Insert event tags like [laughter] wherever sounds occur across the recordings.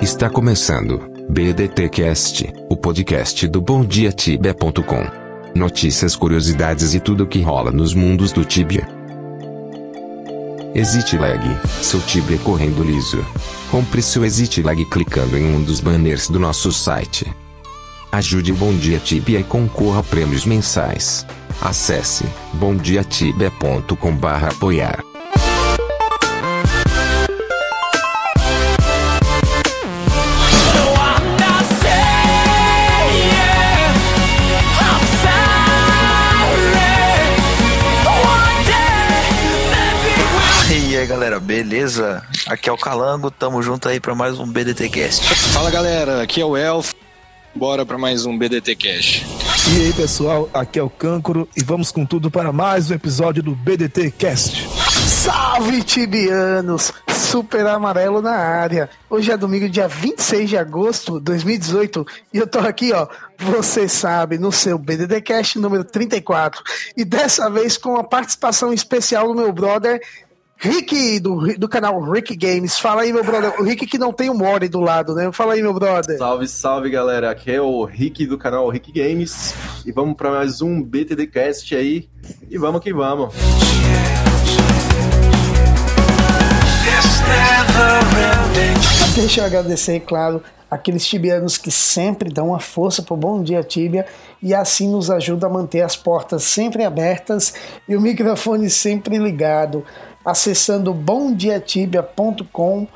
Está começando BDTcast, o podcast do BomDiaTibia.com. Notícias, curiosidades e tudo o que rola nos mundos do Tibia. Exit Lag, seu Tibia correndo liso. Compre seu Exit Lag clicando em um dos banners do nosso site. Ajude o Bom Dia Tibia e concorra a prêmios mensais. Acesse bomdiatibia.com/apoiar. beleza? Aqui é o Calango, tamo junto aí pra mais um BDT Cast. Fala galera, aqui é o Elf. Bora para mais um BDT Cash. E aí pessoal, aqui é o Cancro e vamos com tudo para mais um episódio do BDT Cast. Salve tibianos! Super amarelo na área. Hoje é domingo, dia 26 de agosto de 2018 e eu tô aqui, ó, você sabe, no seu BDD Cast número 34 e dessa vez com a participação especial do meu brother Rick, do, do canal Rick Games. Fala aí, meu brother. O Rick que não tem o Mori do lado, né? Fala aí, meu brother. Salve, salve galera, aqui é o Rick do canal Rick Games e vamos para mais um BTD Cast aí e vamos que vamos. Deixa eu agradecer, claro, aqueles tibianos que sempre dão uma força pro Bom Dia Tibia e assim nos ajuda a manter as portas sempre abertas e o microfone sempre ligado, acessando bomdiatibia.com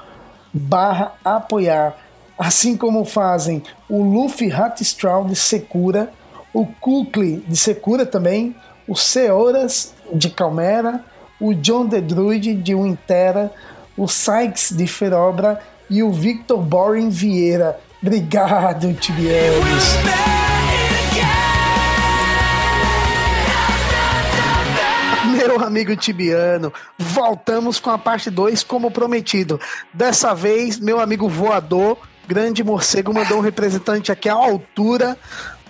barra apoiar, assim como fazem o Luffy Hatstraw de Secura, o Kukli de Secura também, o Seoras de Calmera, o John The Druid de Wintera, o Sykes de Ferobra e o Victor Boring Vieira. Obrigado, Tibianos. Amigo Tibiano, voltamos com a parte 2 como prometido. Dessa vez, meu amigo voador, grande morcego, mandou um representante aqui à altura.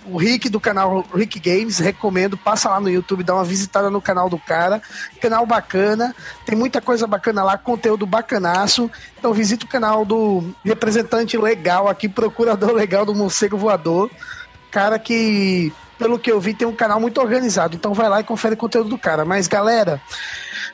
O Rick do canal Rick Games, recomendo, passa lá no YouTube, dá uma visitada no canal do cara. Canal bacana, tem muita coisa bacana lá, conteúdo bacanaço. Então visita o canal do representante legal aqui, procurador legal do morcego voador. Cara que, pelo que eu vi, tem um canal muito organizado. Então vai lá e confere o conteúdo do cara. Mas galera,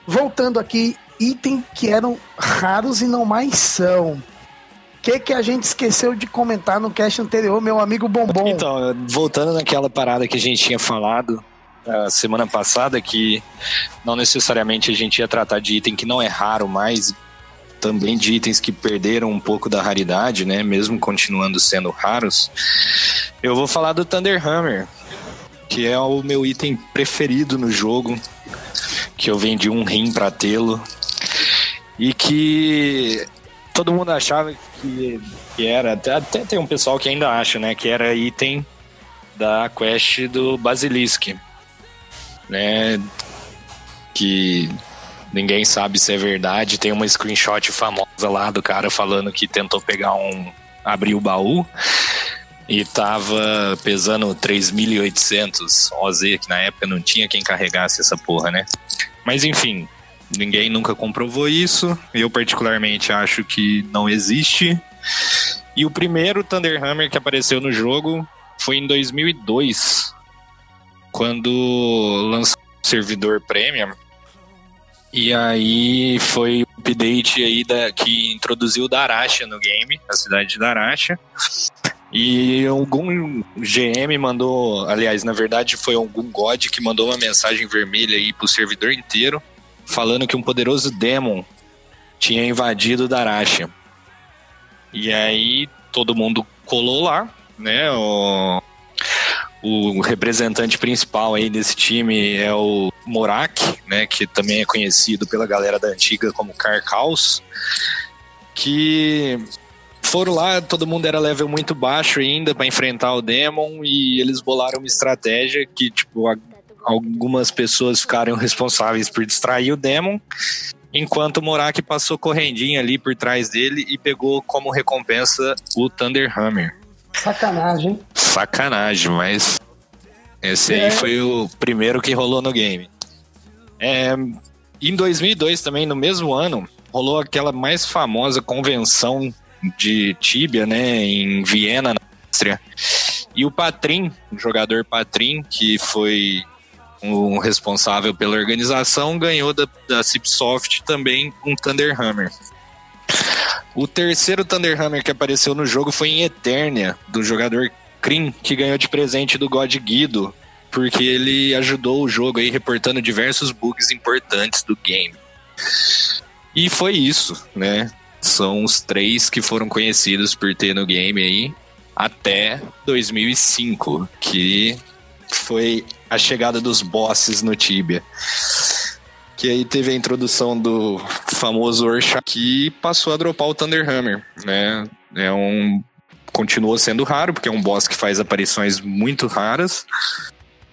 voltando aqui, item que eram raros e não mais são. O que, que a gente esqueceu de comentar no cast anterior, meu amigo Bombom? Então, voltando naquela parada que a gente tinha falado a semana passada, que não necessariamente a gente ia tratar de item que não é raro mais, também de itens que perderam um pouco da raridade, né? Mesmo continuando sendo raros. Eu vou falar do Thunder Hammer, que é o meu item preferido no jogo, que eu vendi um rim pra tê-lo. E que todo mundo achava que, que era, até, até tem um pessoal que ainda acha, né, que era item da quest do Basilisk, né, que ninguém sabe se é verdade, tem uma screenshot famosa lá do cara falando que tentou pegar um, abrir o baú e tava pesando 3.800 OZ, que na época não tinha quem carregasse essa porra, né, mas enfim, Ninguém nunca comprovou isso. Eu, particularmente, acho que não existe. E o primeiro Thunder Hammer que apareceu no jogo foi em 2002, quando lançou o servidor Premium. E aí foi o update aí da, que introduziu Daracha no game, a cidade de Daracha. E algum GM mandou, aliás, na verdade foi algum God que mandou uma mensagem vermelha aí pro servidor inteiro falando que um poderoso demon tinha invadido Daracha. E aí todo mundo colou lá, né? O, o representante principal aí desse time é o Morak, né? Que também é conhecido pela galera da antiga como Carcaus. Que foram lá, todo mundo era level muito baixo ainda para enfrentar o Demon e eles bolaram uma estratégia que, tipo, a, algumas pessoas ficaram responsáveis por distrair o Demon, enquanto o Morak passou correndinho ali por trás dele e pegou como recompensa o Thunder Hammer. Sacanagem. Sacanagem, mas esse É. aí foi o primeiro que rolou no game. É, em 2002 também, no mesmo ano, rolou aquela mais famosa convenção de Tibia, né, em Viena, na Áustria. E o Patrin, o jogador Patrin, que foi o responsável pela organização, ganhou da, da Cipsoft também um Thunderhammer. O terceiro Thunderhammer que apareceu no jogo foi em Eternia, do jogador Krim, que ganhou de presente do God Guido, porque ele ajudou o jogo aí reportando diversos bugs importantes do game. E foi isso, né? São os três que foram conhecidos por ter no game aí até 2005, que foi a chegada dos bosses no Tibia. Que aí teve a introdução do famoso Orcha que passou a dropar o Thunderhammer, né? É um continuou sendo raro, porque é um boss que faz aparições muito raras.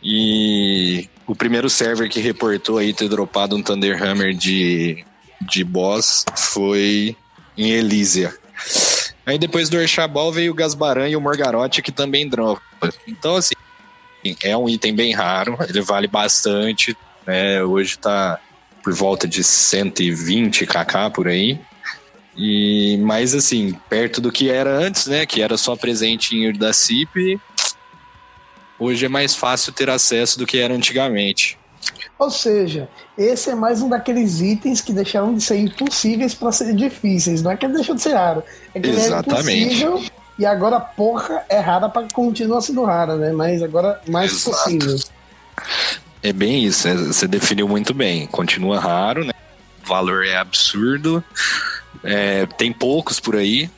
E o primeiro server que reportou aí ter dropado um Thunderhammer de, de boss foi em Elysia. Aí depois do Orchabal veio o Gasbaran e o Morgaroth, que também dropa. Então, assim, é um item bem raro, ele vale bastante. Né? Hoje tá por volta de 120 kk por aí. E mas assim, perto do que era antes, né, que era só presente em da CIP, hoje é mais fácil ter acesso do que era antigamente. Ou seja, esse é mais um daqueles itens que deixaram de ser impossíveis para ser difíceis. Não é que ele deixou de ser raro, é que Exatamente. ele é impossível e agora, porra, é rara para continuar sendo rara, né? Mas agora mais Exato. possível. É bem isso, né? você definiu muito bem. Continua raro, né? O valor é absurdo. É, tem poucos por aí,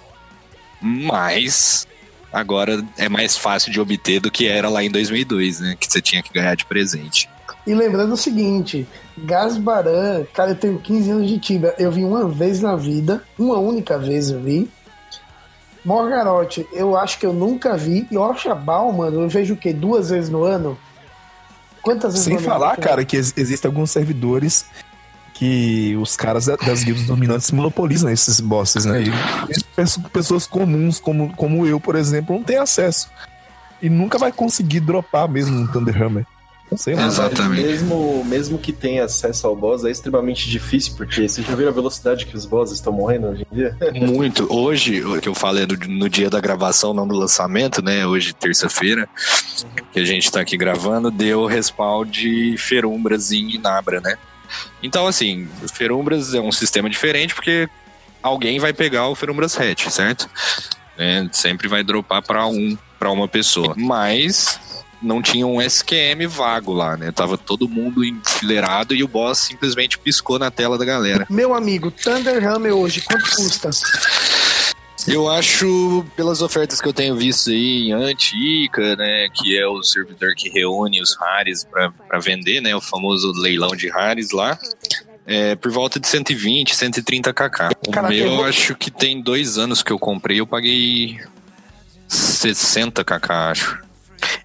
mas agora é mais fácil de obter do que era lá em 2002, né? Que você tinha que ganhar de presente. E lembrando o seguinte, Gasbaran, cara, eu tenho 15 anos de Tibia. Eu vi uma vez na vida, uma única vez eu vi. Morgarote, eu acho que eu nunca vi. E Orchabal, mano, eu vejo o quê? Duas vezes no ano? Quantas vezes Sem no ano? falar, cara, que ex- existem alguns servidores que os caras da- das guildas dominantes monopolizam esses bosses, né? E pesso- pessoas comuns, como, como eu, por exemplo, não tem acesso. E nunca vai conseguir dropar mesmo um Thunderhammer. Não sei, mano. Exatamente. Mesmo, mesmo que tenha acesso ao boss, é extremamente difícil, porque você já viu a velocidade que os bosses estão morrendo hoje em dia? [laughs] Muito. Hoje, o que eu falei no, no dia da gravação, não do lançamento, né? Hoje, terça-feira, que a gente tá aqui gravando, deu respawn de Ferumbras em Inabra, né? Então, assim, Ferumbras é um sistema diferente porque alguém vai pegar o Ferumbras Hatch, certo? É, sempre vai dropar pra um, para uma pessoa. Mas não tinha um SQM vago lá, né? Tava todo mundo enfileirado e o boss simplesmente piscou na tela da galera. Meu amigo, Thunderhammer hoje, quanto custa? Eu acho, pelas ofertas que eu tenho visto aí em Antica, né, que é o servidor que reúne os rares para vender, né, o famoso leilão de rares lá, é por volta de 120, 130 kk. O Caraca, meu eu acho que tem dois anos que eu comprei, eu paguei 60 kk, acho.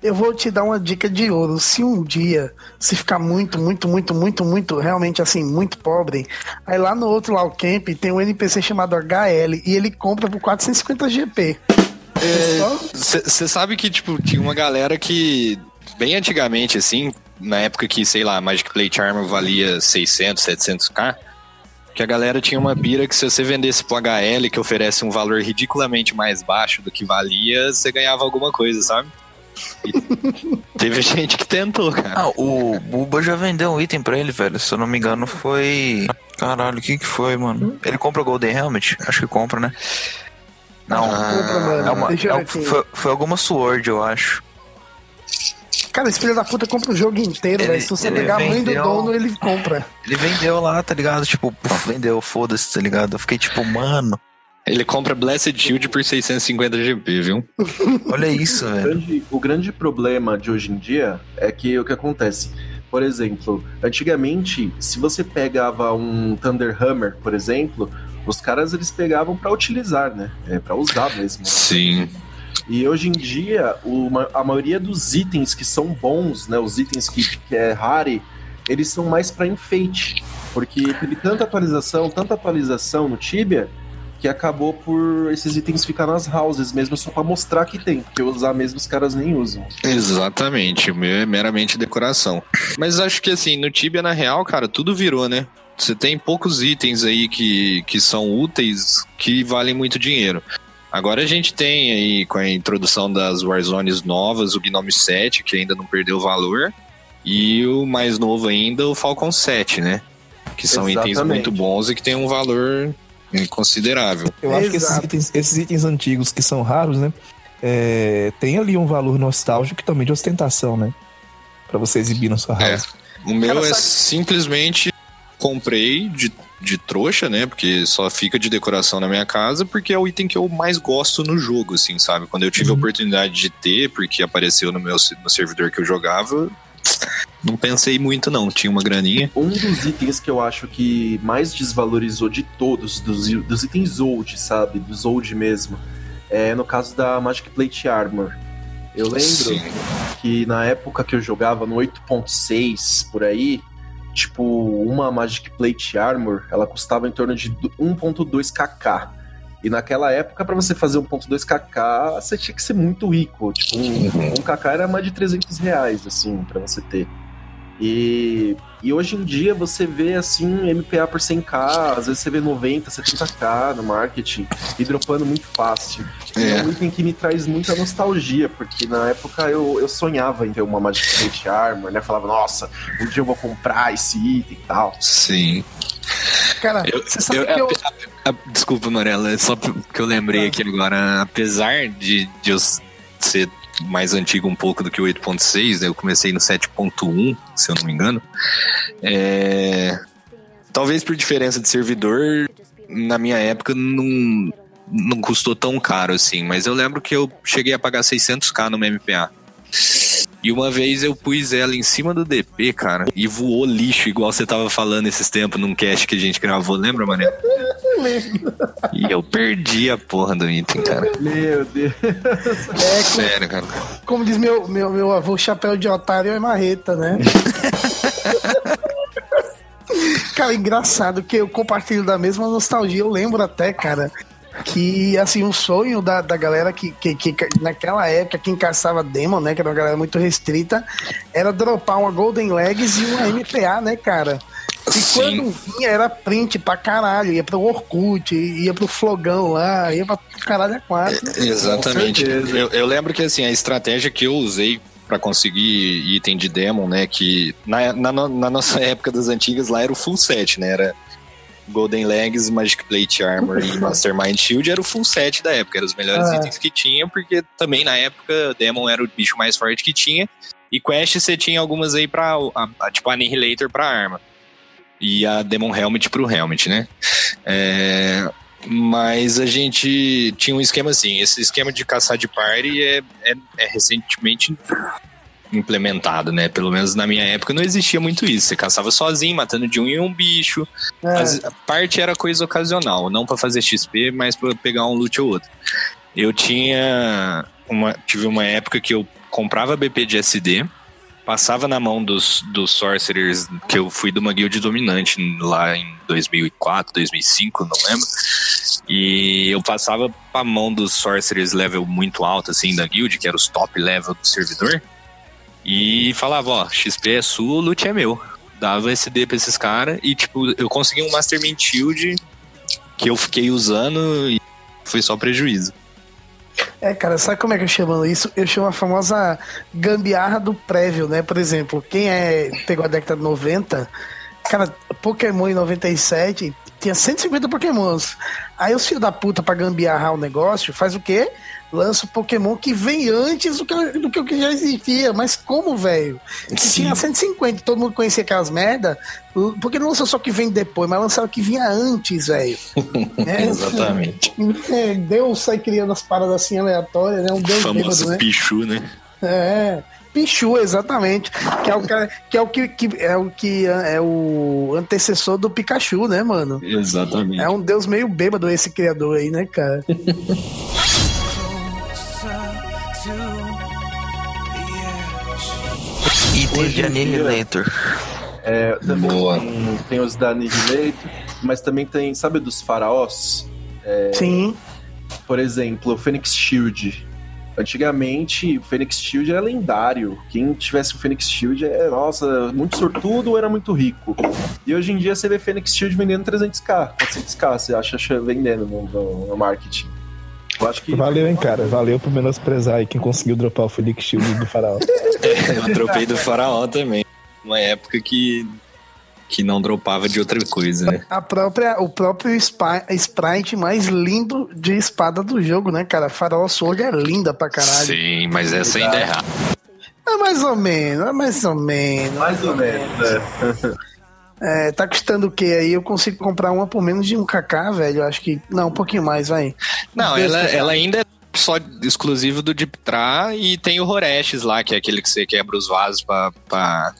Eu vou te dar uma dica de ouro. Se um dia se ficar muito, muito, muito, muito, muito, realmente assim, muito pobre, aí lá no outro lá, o Camp, tem um NPC chamado HL e ele compra por 450 GP. É Você sabe que, tipo, tinha uma galera que, bem antigamente, assim, na época que, sei lá, Magic Plate Armor valia 600, 700k, que a galera tinha uma pira que se você vendesse pro HL, que oferece um valor ridiculamente mais baixo do que valia, você ganhava alguma coisa, sabe? [laughs] Teve gente que tentou, cara. Ah, o Buba já vendeu um item pra ele, velho. Se eu não me engano, foi. Caralho, o que que foi, mano? Ele compra o Golden Helmet? Acho que compra, né? Não. Compra, mano. É uma, é um- foi, foi alguma Sword, eu acho. Cara, esse filho da puta compra o jogo inteiro, Ele- velho. Se você ele pegar a mãe do vendeu- dono, ele compra. Ele vendeu lá, tá ligado? Tipo, puf, vendeu, foda-se, tá ligado? Eu fiquei tipo, mano, Ele compra Blessed Shield por 650 GP, viu? olha isso, O velho. grande, o grande problema de hoje em dia é que o que acontece? Por exemplo, antigamente, se você pegava um Thunderhammer, por exemplo, os caras eles pegavam pra utilizar, né? É, para usar mesmo. Sim. E hoje em dia, o ma- a maioria dos itens que são bons, né, os itens que, que é rare, eles são mais pra enfeite. Porque teve tanta atualização, tanta atualização no Tibia, que acabou por esses itens ficar nas houses mesmo, só pra mostrar que tem. Porque usar mesmo os caras nem usam. Exatamente, o meu é meramente decoração. Mas acho que assim, no Tibia, na real, cara, tudo virou, né? Você tem poucos itens aí que, que são úteis que valem muito dinheiro. Agora a gente tem aí, com a introdução das Warzones novas, o Gnome 7, que ainda não perdeu valor, e o mais novo ainda, o Falcon 7, né? Que são itens Exatamente. muito bons e que tem um valor considerável. Eu acho que esses Exato. itens, esses itens antigos que são raros, né? é, tem ali um valor nostálgico e também de ostentação, né? Pra você exibir na sua É. house. O meu Cara, é sabe- simplesmente comprei de, de trouxa, né? Porque só fica de decoração na minha casa, porque é o item que eu mais gosto no jogo, assim, sabe? Quando eu tive a Uhum. oportunidade de ter, porque apareceu no meu no servidor que eu jogava, não pensei muito, não. Tinha uma graninha. Um dos itens que eu acho que mais desvalorizou de todos, dos, dos itens old, sabe? Dos old mesmo, é no caso da Magic Plate Armor. Eu lembro Sim. que na época que eu jogava no 8.6 por aí, tipo, uma Magic Plate Armor, ela custava em torno de 1.2 kk. E naquela época, pra você fazer 1.2 kk, você tinha que ser muito rico. Tipo, um, um kk era mais de 300 reais, assim, pra você ter. E, e hoje em dia você vê assim MPA por 100k, às vezes você vê 90, 70k no marketing e dropando muito fácil. É. É um item que me traz muita nostalgia, porque na época eu, eu sonhava em ter uma Magic Armor, né? Falava, nossa, um dia eu vou comprar esse item e tal. Sim. Cara, Eu- você sabe eu- que eu. a- a- desculpa, Marela, é só que eu lembrei aqui agora, apesar de, de eu ser mais antigo um pouco do que o 8.6, né? Eu comecei no 7.1, se eu não me engano. É, Talvez por diferença de servidor, na minha época não, não custou tão caro assim, mas eu lembro que eu cheguei a pagar 600k no MPA. E uma vez eu pus ela em cima do DP, cara, e voou lixo, igual você tava falando esses tempos num cast que a gente gravou, lembra, mané? E eu perdi a porra do item, cara. Meu Deus. É, Sério, cara. como diz meu, meu, meu avô, chapéu de otário é marreta, né? [laughs] cara, engraçado que eu compartilho da mesma nostalgia. Eu lembro até, cara, que assim, um sonho da, da galera que, que, que naquela época, quem caçava Demon, né? Que era uma galera muito restrita, era dropar uma Golden Legs e uma MPA, né, cara? E Sim. quando vinha era print pra caralho, ia pro Orkut, ia pro Flogão lá, ia pra caralho a quatro. Exatamente. Com certeza. Eu, eu lembro que assim, a estratégia que eu usei pra conseguir item de Demon, né? Que na, na, na nossa [laughs] época das antigas lá era o full set, né? Era Golden Legs, Magic Plate Armor e [laughs] Mastermind Shield era o full set da época, eram os melhores Ah. itens que tinha, porque também na época Demon era o bicho mais forte que tinha. E Quest você tinha algumas aí pra. a- a- tipo Annihilator pra arma. E a Demon Helmet pro Helmet, né? É, mas a gente tinha um esquema assim: esse esquema de caçar de party é, é, é recentemente implementado, né? Pelo menos na minha época não existia muito isso. Você caçava sozinho, matando de um em um bicho. É. Mas a parte era coisa ocasional, não pra fazer XP, mas pra pegar um loot ou outro. Eu tinha uma, tive uma época que eu comprava BP de SD, passava na mão dos, dos sorcerers, que eu fui de uma guild dominante lá em 2004, 2005, não lembro. E eu passava pra mão dos sorcerers level muito alto, assim, da guild, que era os top level do servidor. E falava, ó, XP é sua, loot é meu. Dava SD pra esses caras e, tipo, eu consegui um Mastermind Shield que eu fiquei usando e foi só prejuízo. É, cara, sabe como é que eu chamo isso? Eu chamo a famosa gambiarra do prévio, né? Por exemplo, quem é pegou a década de 90, cara, Pokémon em 97 tinha 150 Pokémons. Aí os filhos da puta pra gambiarrar o negócio faz o quê? Lança o Pokémon que vem antes do que, do que o que já existia. Mas como, velho? Se tinha 150 todo mundo conhecia aquelas merda, porque não lançou só o que vem depois, mas lançaram o que vinha antes, velho. [laughs] É, Exatamente. é, Deus sai criando as paradas assim aleatórias, né? Um O Deus famoso bêbado, né? Pichu, né? É. Pichu, exatamente. Que é o, cara, que, é o que, que é o que é o antecessor do Pikachu, né, mano? Exatamente. É um deus meio bêbado esse criador aí, né, cara? [laughs] Hoje de Annihilator. É, também Boa. tem, tem os da Annihilator, mas também tem, sabe, dos faraós? Sim. Por exemplo, o Phoenix Shield. Antigamente, o Phoenix Shield era lendário. Quem tivesse o Phoenix Shield é, nossa, muito sortudo ou era muito rico. E hoje em dia você vê Phoenix Shield vendendo 300k, 400k, você acha acha vendendo no, no- no marketing. Eu acho que. Valeu, hein, cara. Valeu por menosprezar aí quem conseguiu dropar o Felix Shield do Faraó. [laughs] Eu dropei do faraó também. Uma época que, que não dropava de outra coisa, né? A própria, o próprio sprite mais lindo de espada do jogo, né, cara? Farol Sword é linda pra caralho. Sim, mas essa ainda é errada. É mais ou menos, é mais ou menos. Mais ou menos, né? É, tá custando o que aí? Eu consigo comprar uma por menos de um kk, velho. Eu acho que. Não, um pouquinho mais, vai. Não, ela, ela ainda é só exclusivo do Deep Tra e tem o Horeshes lá, que é aquele que você quebra os vasos pra, pra,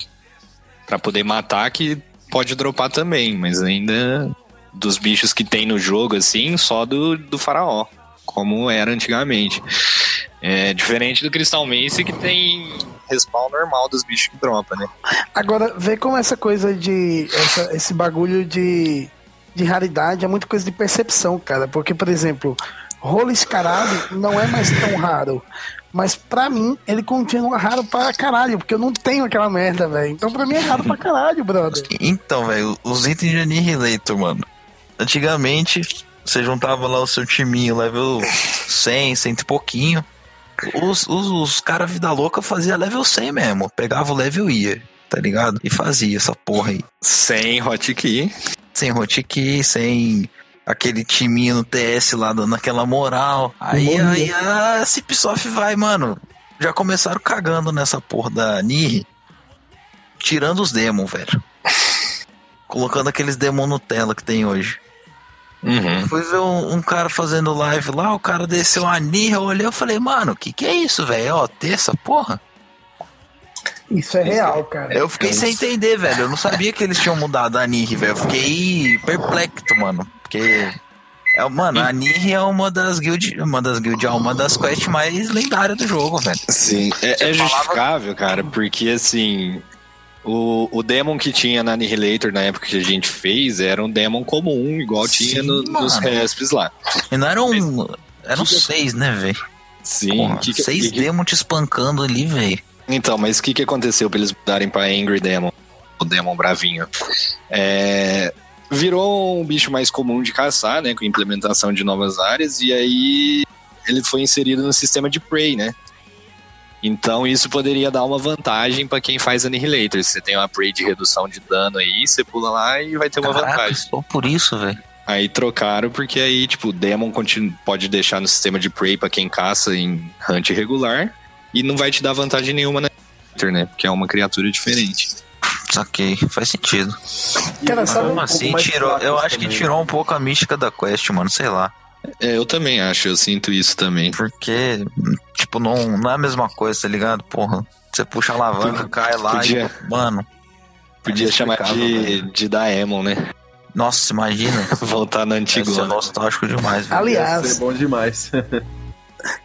pra poder matar, que pode dropar também, mas ainda dos bichos que tem no jogo, assim, só do, do faraó, como era antigamente. É diferente do Crystal Mace, que tem respawn normal dos bichos que dropa, né? Agora, vê como essa coisa de. essa- esse bagulho de, de raridade é muito coisa de percepção, cara. Porque, por exemplo, rolo escarado não é mais tão raro. Mas pra mim, ele continua raro pra caralho, porque eu não tenho aquela merda, velho. Então pra mim é raro pra caralho, brother. Então, velho, os itens de Annihilator, mano. Antigamente, você juntava lá o seu timinho, level 100, 100 e pouquinho. Os, os, os caras vida louca fazia level 100 mesmo. Pegava o level e ia, tá ligado? E fazia essa porra aí. Sem hotkey. Sem hotkey, sem aquele timinho no TS lá dando aquela moral. Aí, Bom aí a Cipsoft vai, mano. Já começaram cagando nessa porra da Nirri. Tirando os demons, velho. [laughs] Colocando aqueles demons Nutella que tem hoje. Uhum. Fui ver um, um cara fazendo live lá, o cara desceu a Nirri, eu olhei, eu falei, mano, que que é isso, velho? Ó, terça, porra. Isso é real, cara. Eu fiquei sem entender, velho. Eu não sabia que eles tinham mudado a Nirri, velho. Eu fiquei perplexo, mano. Porque. É, mano, a Nirri é uma das guild. Uma das guild, é uma das quests mais lendárias do jogo, velho. Sim, é, Você é falava- justificável, cara, porque assim. O, o demon que tinha na Annihilator na época que a gente fez era um demon comum, igual Sim, tinha no- nos mano. respes lá. E não eram. Eram seis, né, velho? Sim, Porra, que que- Seis que- demons te espancando ali, velho. Então, mas o que, que aconteceu pra eles mudarem pra Angry Demon? O Demon Bravinho. É, virou um bicho mais comum de caçar, né? Com implementação de novas áreas, e aí ele foi inserido no sistema de Prey, né? Então isso poderia dar uma vantagem pra quem faz Annihilator. Se você tem uma Prey de redução de dano aí, você pula lá e vai ter uma Caraca, vantagem. só por isso, velho. Aí trocaram porque aí, tipo, o Demon pode deixar no sistema de Prey pra quem caça em hunt regular e não vai te dar vantagem nenhuma na né? Porque é uma criatura diferente. Saquei, faz sentido. Cara, sabe Como um assim? Tirou, eu acho que também, tirou um pouco a mística da quest, mano. Sei lá. É, eu também acho, eu sinto isso também. Porque, tipo, não, não é a mesma coisa, tá ligado? Porra. Você puxa a alavanca, cai lá Podia- e. Mano. Podia é chamar de, velho. de Daemon, né? Nossa, imagina. [laughs] Voltar no Ia antigo. ser nostálgico demais, velho. Ia Aliás, ser bom demais. [laughs]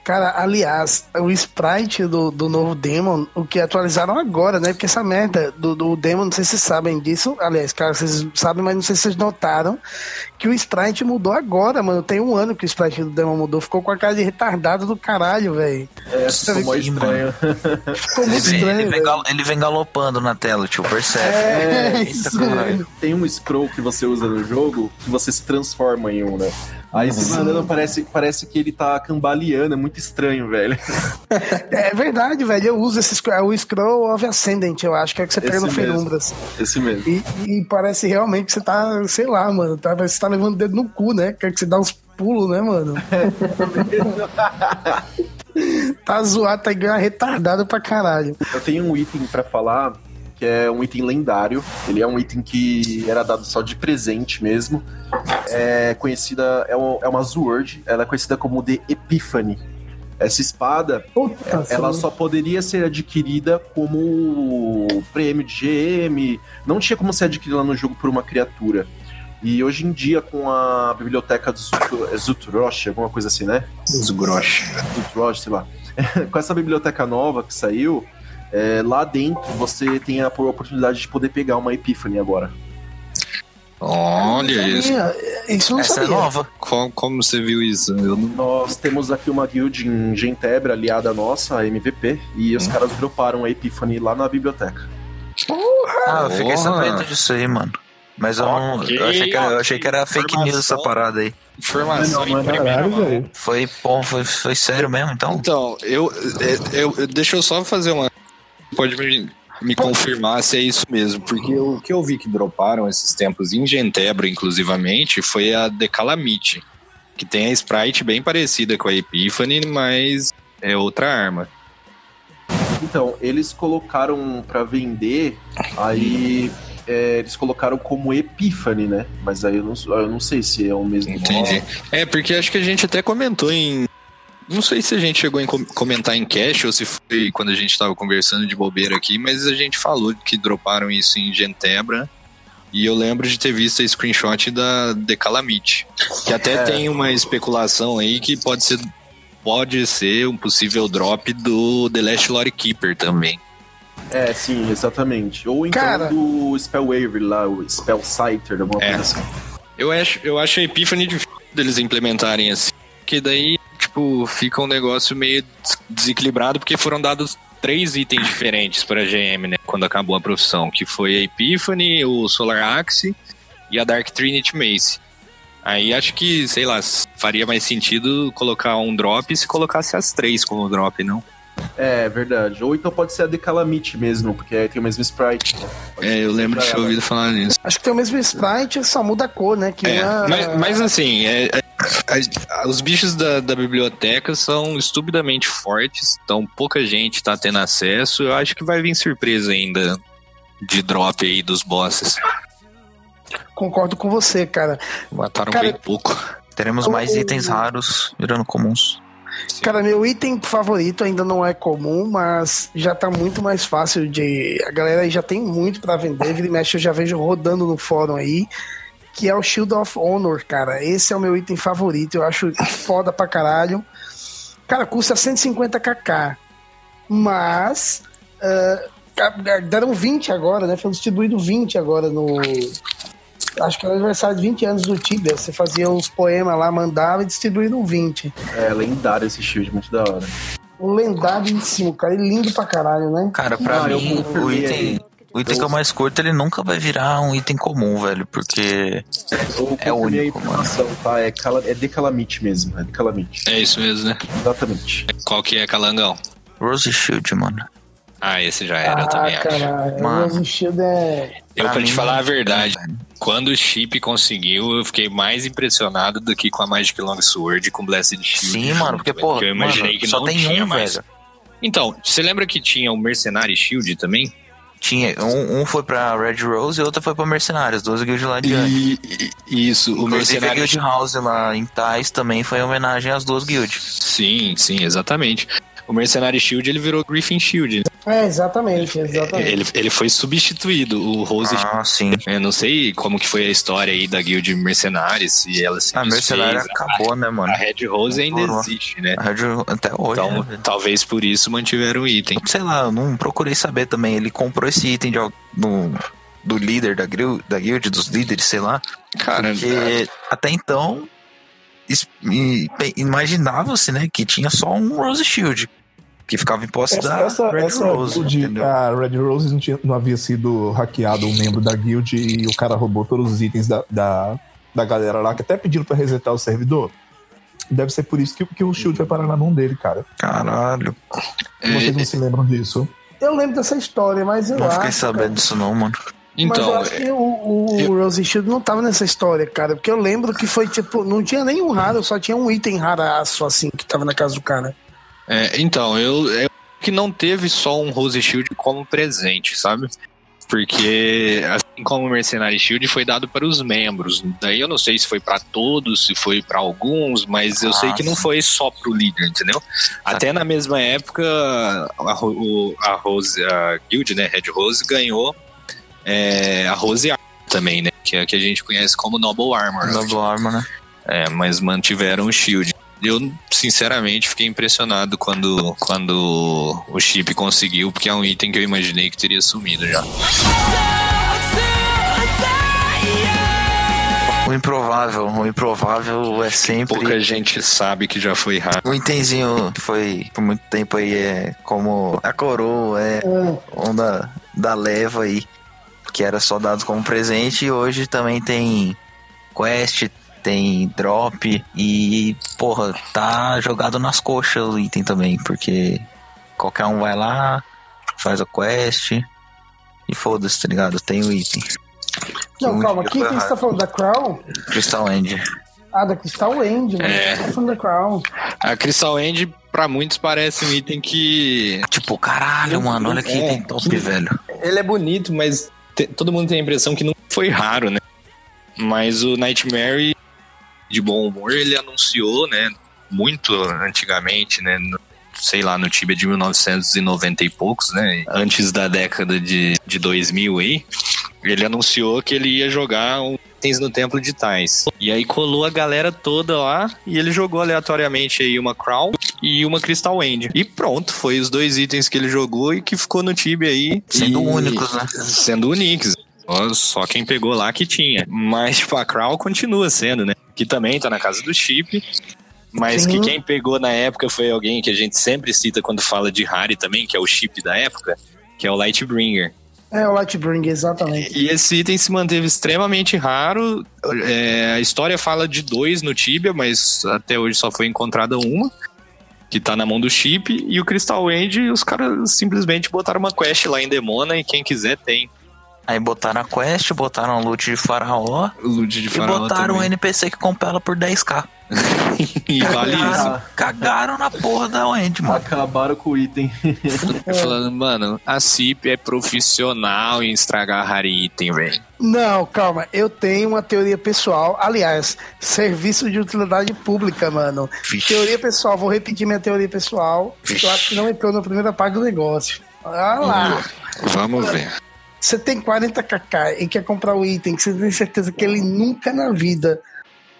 Cara, aliás, o sprite do, do novo Demon, o que atualizaram agora, né? Porque essa merda do, do Demon, não sei se vocês sabem disso. Aliás, cara, vocês sabem, mas não sei se vocês notaram que o sprite mudou agora, mano. Tem um ano que o sprite do Demon mudou. Ficou com a cara de retardado do caralho, velho. É, ficou Sim, estranho. Ficou Ele muito vem, estranho, ele, vem ele vem galopando na tela, tio, percebe? É, Eita, [laughs] isso. Tem um scroll que você usa no jogo que você se transforma em um, né? Aí você vai andando, parece, parece que ele tá cambaleando, é muito estranho, velho. É verdade, velho. Eu uso esse é o Scroll of Ascendant, eu acho que é o que você pega no. Fenumbras. Esse mesmo. E, e parece realmente que você tá, sei lá, mano. Tá, você tá levando o dedo no cu, né? Quer que você dá uns pulos, né, mano? [laughs] tá zoado, tá igual retardado pra caralho. Eu tenho um item pra falar que é um item lendário. Ele é um item que era dado só de presente mesmo. É conhecida, é, um- é uma Sword, ela é conhecida como The Epiphany. Essa espada, Puta, ela só poderia ser adquirida como prêmio de GM. Não tinha como ser adquirida no jogo por uma criatura. E hoje em dia, com a biblioteca do Zut- Zutrosh, alguma coisa assim, né? Os grosh. Zutrosh, sei lá. [laughs] com essa biblioteca nova que saiu, é, lá dentro você tem a oportunidade de poder pegar uma Epiphany agora. Olha isso. Isso eu não Essa é nova. Como, como você viu isso? Eu não... Nós temos aqui uma guild em Gentebre, aliada nossa, a MVP, e os caras droparam a Epiphany lá na biblioteca. Ah, eu fiquei Porra. sabendo disso aí, mano. Mas eu, não, Ok, eu, achei que era, eu achei que era fake news essa parada aí. Informação em primeira Caralho. Foi, pô, foi, foi sério mesmo, então? Então, eu, eu, eu- deixa eu só fazer uma. Pode me, me confirmar se é isso mesmo, porque o que eu vi que droparam esses tempos em Gentebra, inclusivamente, foi a Decalamite, que tem a sprite bem parecida com a Epiphany, mas é outra arma. Então, eles colocaram pra vender, aí é, eles colocaram como Epiphany, né? Mas aí eu não, eu não sei se é o mesmo Entendi. nome. É, porque acho que a gente até comentou em. Não sei se a gente chegou a com- comentar em cash ou se foi quando a gente tava conversando de bobeira aqui, mas a gente falou que droparam isso em Gentebra. E eu lembro de ter visto a screenshot da Decalamite. Que até tem uma especulação aí que pode ser, pode ser um possível drop do The Last Lore Keeper também. É, sim, exatamente. Ou então Cara. do Spellwaver lá, o Spell Sighter, alguma É. coisa assim. Eu acho, eu acho a Epiphany difícil deles implementarem assim, porque daí, tipo, fica um negócio meio des- desequilibrado, porque foram dados três itens diferentes para a GM, né, quando acabou a profissão, que foi a Epiphany, o Solar Axe e a Dark Trinity Mace. Aí acho que, sei lá, faria mais sentido colocar um drop se colocasse as três como drop, não? É, verdade. Ou então pode ser a Decalamite mesmo, porque aí tem o mesmo sprite. né? É, eu lembro de ter ouvido falar nisso. Acho que tem o mesmo sprite, só muda a cor, né? Que É, uma- mas, mas assim, é- a- os bichos da, da biblioteca são estupidamente fortes, então pouca gente tá tendo acesso. Eu acho que vai vir surpresa ainda de drop aí dos bosses. Concordo com você, cara. Mataram Cara, bem pouco. Teremos o- mais itens raros virando comuns. Cara, meu item favorito ainda não é comum, mas já tá muito mais fácil de. A galera aí já tem muito pra vender. Vira e mexe, eu já vejo rodando no fórum aí. Que é o Shield of Honor, cara. Esse é o meu item favorito. Eu acho foda pra caralho. Cara, custa 150kk. Mas. ah, ca- deram 20 agora, né? Foi distribuído 20 agora no. Acho que era aniversário de 20 anos do Tibia. Você fazia uns poemas lá, mandava e distribuíram 20. É lendário esse shield, muito da hora. Um lendaríssimo, cara. E lindo pra caralho, né? Cara, pra Ah, eu mim, o item. O item que eu mais curto, ele nunca vai virar um item comum, velho. Porque Eu É a único, mano. tá? É, cala, é Decalamite mesmo, é Decalamite. É isso mesmo, né? Exatamente. Qual que é, Calangão? Rose Shield, mano. Ah, esse já era, eu ah, também acho. caralho. Mano. O Rose Shield é. Eu, Pra pra te falar a verdade, quando o Chip conseguiu, eu fiquei mais impressionado do que com a Magic Longsword e com Blessed Shield. Sim, junto, mano, porque, pô, eu imaginei mano, que só não tem tinha um, mais. velho. Então, você lembra que tinha o Mercenary Shield também? Tinha, um, um foi pra Red Rose e outro foi pra Mercenários, duas guilds lá adiante. E, e- isso, o Inclusive a Mercenário Guild House lá em Tais também foi em homenagem às duas guilds. Sim, sim, exatamente. O Mercenary Shield ele virou Griffin Shield. né? É, exatamente, exatamente. Ele, ele foi substituído. O Rose. Ah, sim. Eu não sei como que foi a história aí da Guild Mercenários, se ela se A Mercenária desfez. acabou, né, mano? A Red Rose ainda Durou. existe, né? A Red até hoje. Então, né? talvez por isso mantiveram o item. Sei lá, eu não procurei saber também. Ele comprou esse item de, do, do líder da, guild, da guild, dos líderes, sei lá. Cara, Porque até então e- imaginava-se, né, que tinha só um Rose Shield. Que ficava em posse Essa, da essa, Red essa Rose, guild, a Red Rose não, tinha- não havia sido hackeado um membro da guild e o cara roubou todos os itens da, da, da galera lá, que até pediram pra resetar o servidor. Deve ser por isso que, que o Shield vai parar na mão dele, cara. Caralho. Vocês não se lembram disso? Eu lembro dessa história, mas eu Não acho. fiquei sabendo disso não, mano. mas eu então, acho que o, o Rose Shield não tava nessa história, cara. Porque eu lembro que foi tipo, não tinha nenhum raro, só tinha um item raraço assim que tava na casa do cara. É, então eu, eu que não teve só um Rose Shield como presente, sabe? Porque assim como o Mercenary Shield foi dado para os membros. Daí eu não sei se foi para todos, se foi para alguns, mas eu Ah, sei que não sim. foi só pro líder, entendeu? Até na mesma época a, o- a Rose, a Guild, né, Red Rose ganhou é, a Rose Armor também, né? Que é a que a gente conhece como Noble Armor. Double Armor, né? É, mas mantiveram o Shield. Eu, sinceramente, fiquei impressionado quando, quando o chip conseguiu, porque é um item que eu imaginei que teria sumido já. O improvável, o improvável é sempre. Pouca gente sabe que já foi raro. O itemzinho que foi por muito tempo aí é como a coroa, é onda da leva aí. que era só dado como presente, e hoje também tem quest, tem drop, e, porra, tá jogado nas coxas o item também, porque qualquer um vai lá, faz a quest, e foda-se, tá ligado? Tem o item. Não, muito calma, que você errado. tá falando? Da Crown? Crystal End. Ah, da Crystal End, mano. É. Você tá falando da Crown. A Crystal End, pra muitos, parece um item que. Tipo, caralho, mano, olha que É, item top, que- velho. Ele é bonito, mas te- todo mundo tem a impressão que não foi raro, né? Mas o Nightmare, de bom humor, ele anunciou, né? Muito antigamente, né? no- sei lá, no Tibia de 1990 e poucos, né? Antes da década de, de 2000 aí. Ele anunciou que ele ia jogar um itens no Templo de Tais. E aí colou a galera toda lá e ele jogou aleatoriamente aí uma Crown e uma Crystal End. E pronto, foi os dois itens que ele jogou e que ficou no Tibia aí. Sendo E- únicos, né? Sendo únicos. Só- quem pegou lá que tinha. Mas, tipo, a Crown continua sendo, né? Que também tá na casa do chip. Mas Sim. que quem pegou na época foi alguém que a gente sempre cita quando fala de Harry também, que é o chip da época, que é o Lightbringer. É, o Lightbringer, exatamente. E esse item se manteve extremamente raro. É, a história fala de dois no Tibia, mas até hoje só foi encontrada uma, que tá na mão do chip. E o Crystal End, os caras simplesmente botaram uma quest lá em Demona e quem quiser tem. Aí botaram a quest, botaram a loot de faraó Loot de e faraó botaram um também. NPC que compra ela por 10k. [laughs] E vale isso. Cagaram, na porra da End, mano. Acabaram com o item. [laughs] Falando, mano, a CIP é profissional em estragar rare item, velho. Não, calma, eu tenho uma teoria pessoal. Aliás, serviço de utilidade pública, mano. Vixe. Teoria pessoal, vou repetir minha teoria pessoal. que Eu acho que não entrou na primeira parte do negócio. Olha lá. Vamos ver. Você tem 40kk e quer comprar o item que você tem certeza que ele nunca na vida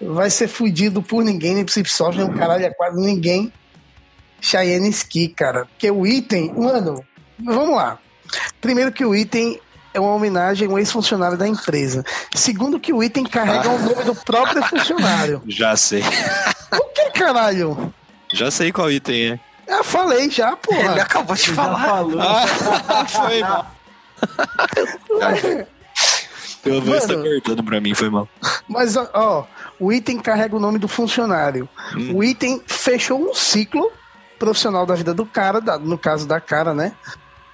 vai ser fudido por ninguém, nem Psypsoft, nem o caralho, é quase ninguém. Cheyenne Ski, cara. Porque o item, mano, vamos lá. Primeiro que o item é uma homenagem a um ex-funcionário da empresa. Segundo que o item carrega o nome do próprio [laughs] funcionário. Já sei. O que, caralho? Já sei qual item é. Eu falei já, Ele porra. acabou de falar. falou. Ah, [laughs] foi mal. Teu voz tá Mano. cortando pra mim, foi mal. Mas, ó, o item carrega o nome do funcionário. O item fechou um ciclo profissional da vida do cara, da- no caso da cara, né?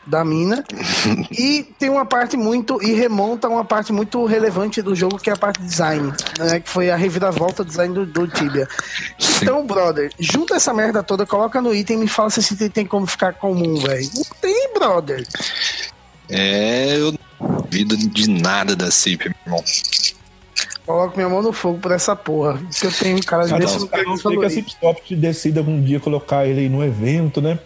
Da mina. [laughs] e tem uma parte muito. E remonta a uma parte muito relevante do jogo, que é a parte de design. Né, que foi a reviravolta design do, do Tibia. Então, brother, junta essa merda toda, coloca no item e me fala se esse item tem como ficar comum, velho. Não tem, brother. É, eu não duvido de nada da CIP, meu irmão. Coloco minha mão no fogo por essa porra. Porque eu tenho um cara Cara, desse não sei que a. Cipsoft decida algum dia colocar ele aí no evento, né?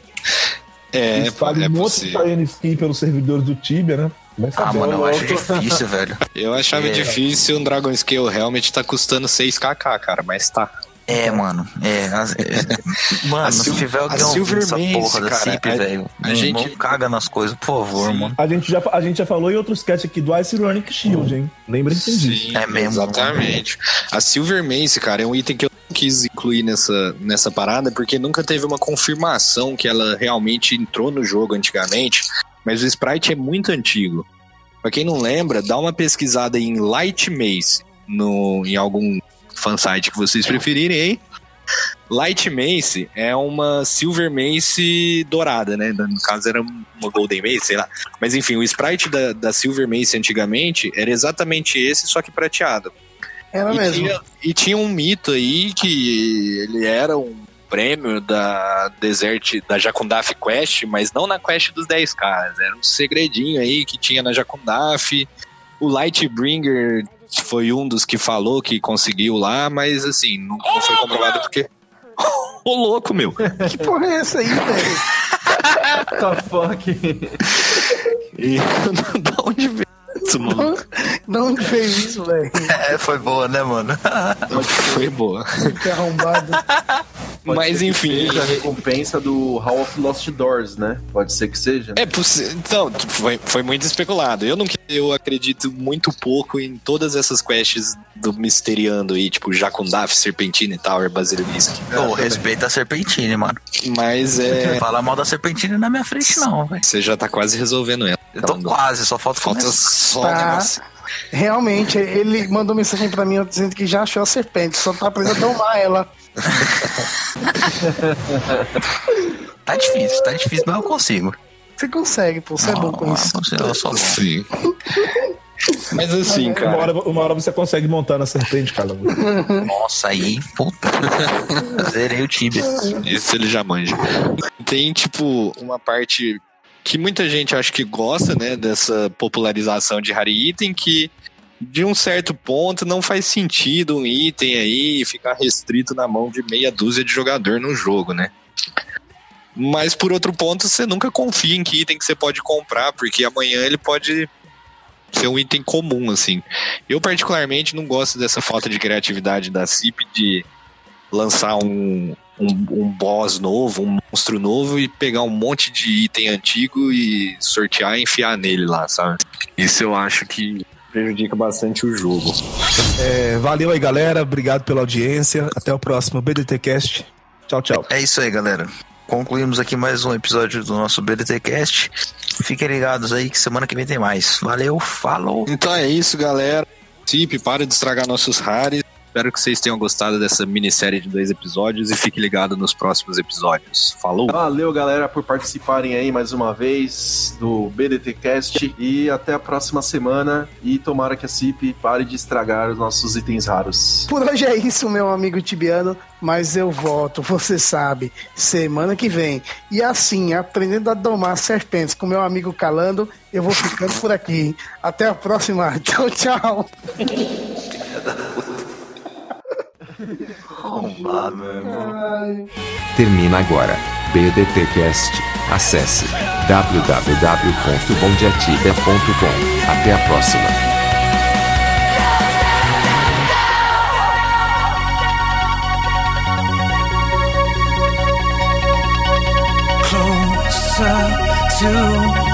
É, Espalhe é um monte de Skin pelos servidores do Tibia, né? Ah, mano, eu acho difícil, [laughs] velho. Eu achava É. difícil um Dragon Scale Helmet tá custando 6kk, cara, mas tá. É, mano. É, as- é- [laughs] mano, A se tiver alguém ouvindo Silver essa Mace, porra da CIP, a- velho, a não, gente- não caga nas coisas, por favor, mano. A gente, já, a gente já falou em outros sketch aqui do Ice Running Shield, hein? Lembrem-se disso. Sim, É mesmo. Exatamente. A Silver Mace, cara, é um item que eu não quis incluir nessa, nessa parada, porque nunca teve uma confirmação que ela realmente entrou no jogo antigamente, mas o sprite é muito antigo. Pra quem não lembra, dá uma pesquisada em Light Mace no, em algum fansite que vocês preferirem aí. Light Mace é uma Silver Mace dourada, né? No caso era uma Golden Mace, sei lá. Mas enfim, o sprite da, da Silver Mace antigamente era exatamente esse, só que prateado. Era E mesmo. tinha, e tinha um mito aí que ele era um prêmio da Desert, da Jacundaf Quest, mas não na Quest dos 10 caras. Era um segredinho aí que tinha na Jacundaf. O Lightbringer foi um dos que falou que conseguiu lá, mas assim, não, não foi comprovado porque. [laughs] Ô louco, meu! Que porra é essa aí, velho? the fuck? E [laughs] da onde veio isso, mano? De onde veio isso, velho? É, foi boa, né, mano? Foi boa. Que arrombado. Pode Mas ser que enfim. Seja a recompensa do Hall of Lost Doors, né? Pode ser que seja. É possível. Então, foi, foi muito especulado. Eu não eu acredito muito pouco em todas essas quests do Misteriando aí, tipo Jacundaf, Serpentina e Tower, Basilisk. Ô, respeita a Serpentine, mano. Mas é. Fala mal da Serpentine na minha frente, não, velho. Você já tá quase resolvendo ela. Eu tô quase, só falta Falta começar. só Tá. Realmente, ele mandou mensagem pra mim dizendo que já achou a serpente, só tá aprendendo a domar ela. [laughs] Tá difícil, tá difícil, mas eu consigo. Você consegue, pô, você é bom com isso. Eu sou bom. Sim. Mas assim, Uma cara. hora, uma hora você consegue montar na serpente, cara. Nossa, aí, puta. [laughs] Zerei o Tibia. Isso ele já manja. Tem, tipo, uma parte que muita gente acha que gosta, né, dessa popularização de rare item, que de um certo ponto não faz sentido um item aí ficar restrito na mão de meia dúzia de jogador no jogo, né? Mas por outro ponto, você nunca confia em que item que você pode comprar, porque amanhã ele pode ser um item comum, assim. Eu, particularmente, não gosto dessa falta de criatividade da CIP de lançar um, um, um boss novo, um monstro novo e pegar um monte de item antigo e sortear e enfiar nele lá, sabe? Isso eu acho que prejudica bastante o jogo. É, valeu aí, galera. Obrigado pela audiência. Até o próximo BDT Cast. Tchau, tchau. É isso aí, galera. Concluímos aqui mais um episódio do nosso BDT Cast. Fiquem ligados aí que semana que vem tem mais. Valeu, falou. Então é isso, galera. Cip, para de estragar nossos rares. Espero que vocês tenham gostado dessa minissérie de dois episódios e fique ligado nos próximos episódios. Falou! Valeu, galera, por participarem aí mais uma vez do BDT Cast. E até a próxima semana. E tomara que a CIP pare de estragar os nossos itens raros. Por hoje é isso, meu amigo Tibiano, mas eu volto, você sabe, semana que vem. E assim, aprendendo a domar serpentes com meu amigo Calando, eu vou ficando por aqui. Até a próxima. [laughs] Tchau, tchau. Arrombado. Termina agora. BDTcast. Acesse www.bondiatibia.com. Até a próxima. closer to